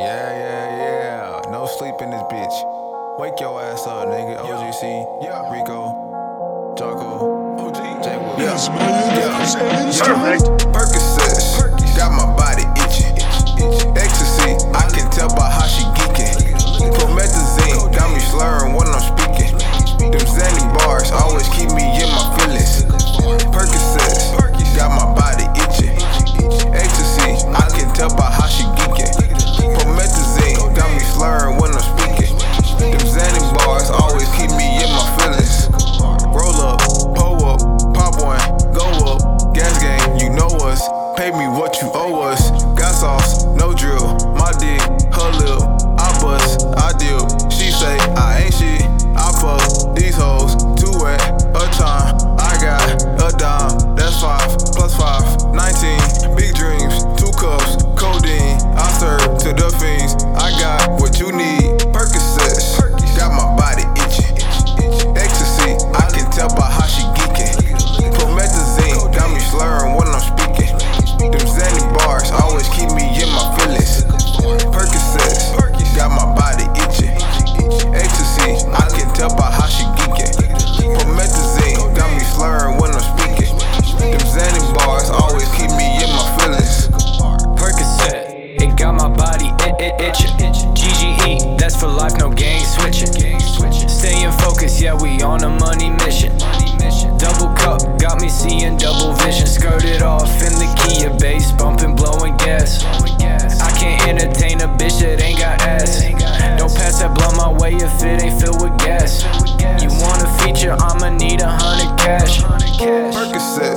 Yeah, yeah, yeah. No sleep in this bitch. Wake your ass up, nigga. OGC, yeah. Rico, Taco. OG, J. Will. Yes, man. Yeah. Perfect. Percocet. for life, no game switching. Staying focused, yeah, we on a money mission. Double cup, got me seeing double vision. Skirted off in the Kia bass, bumping, blowing gas. I can't entertain a bitch that ain't got ass. Don't pass that blow my way if it ain't filled with gas. You want a feature, I'ma need a hundred cash. Percocet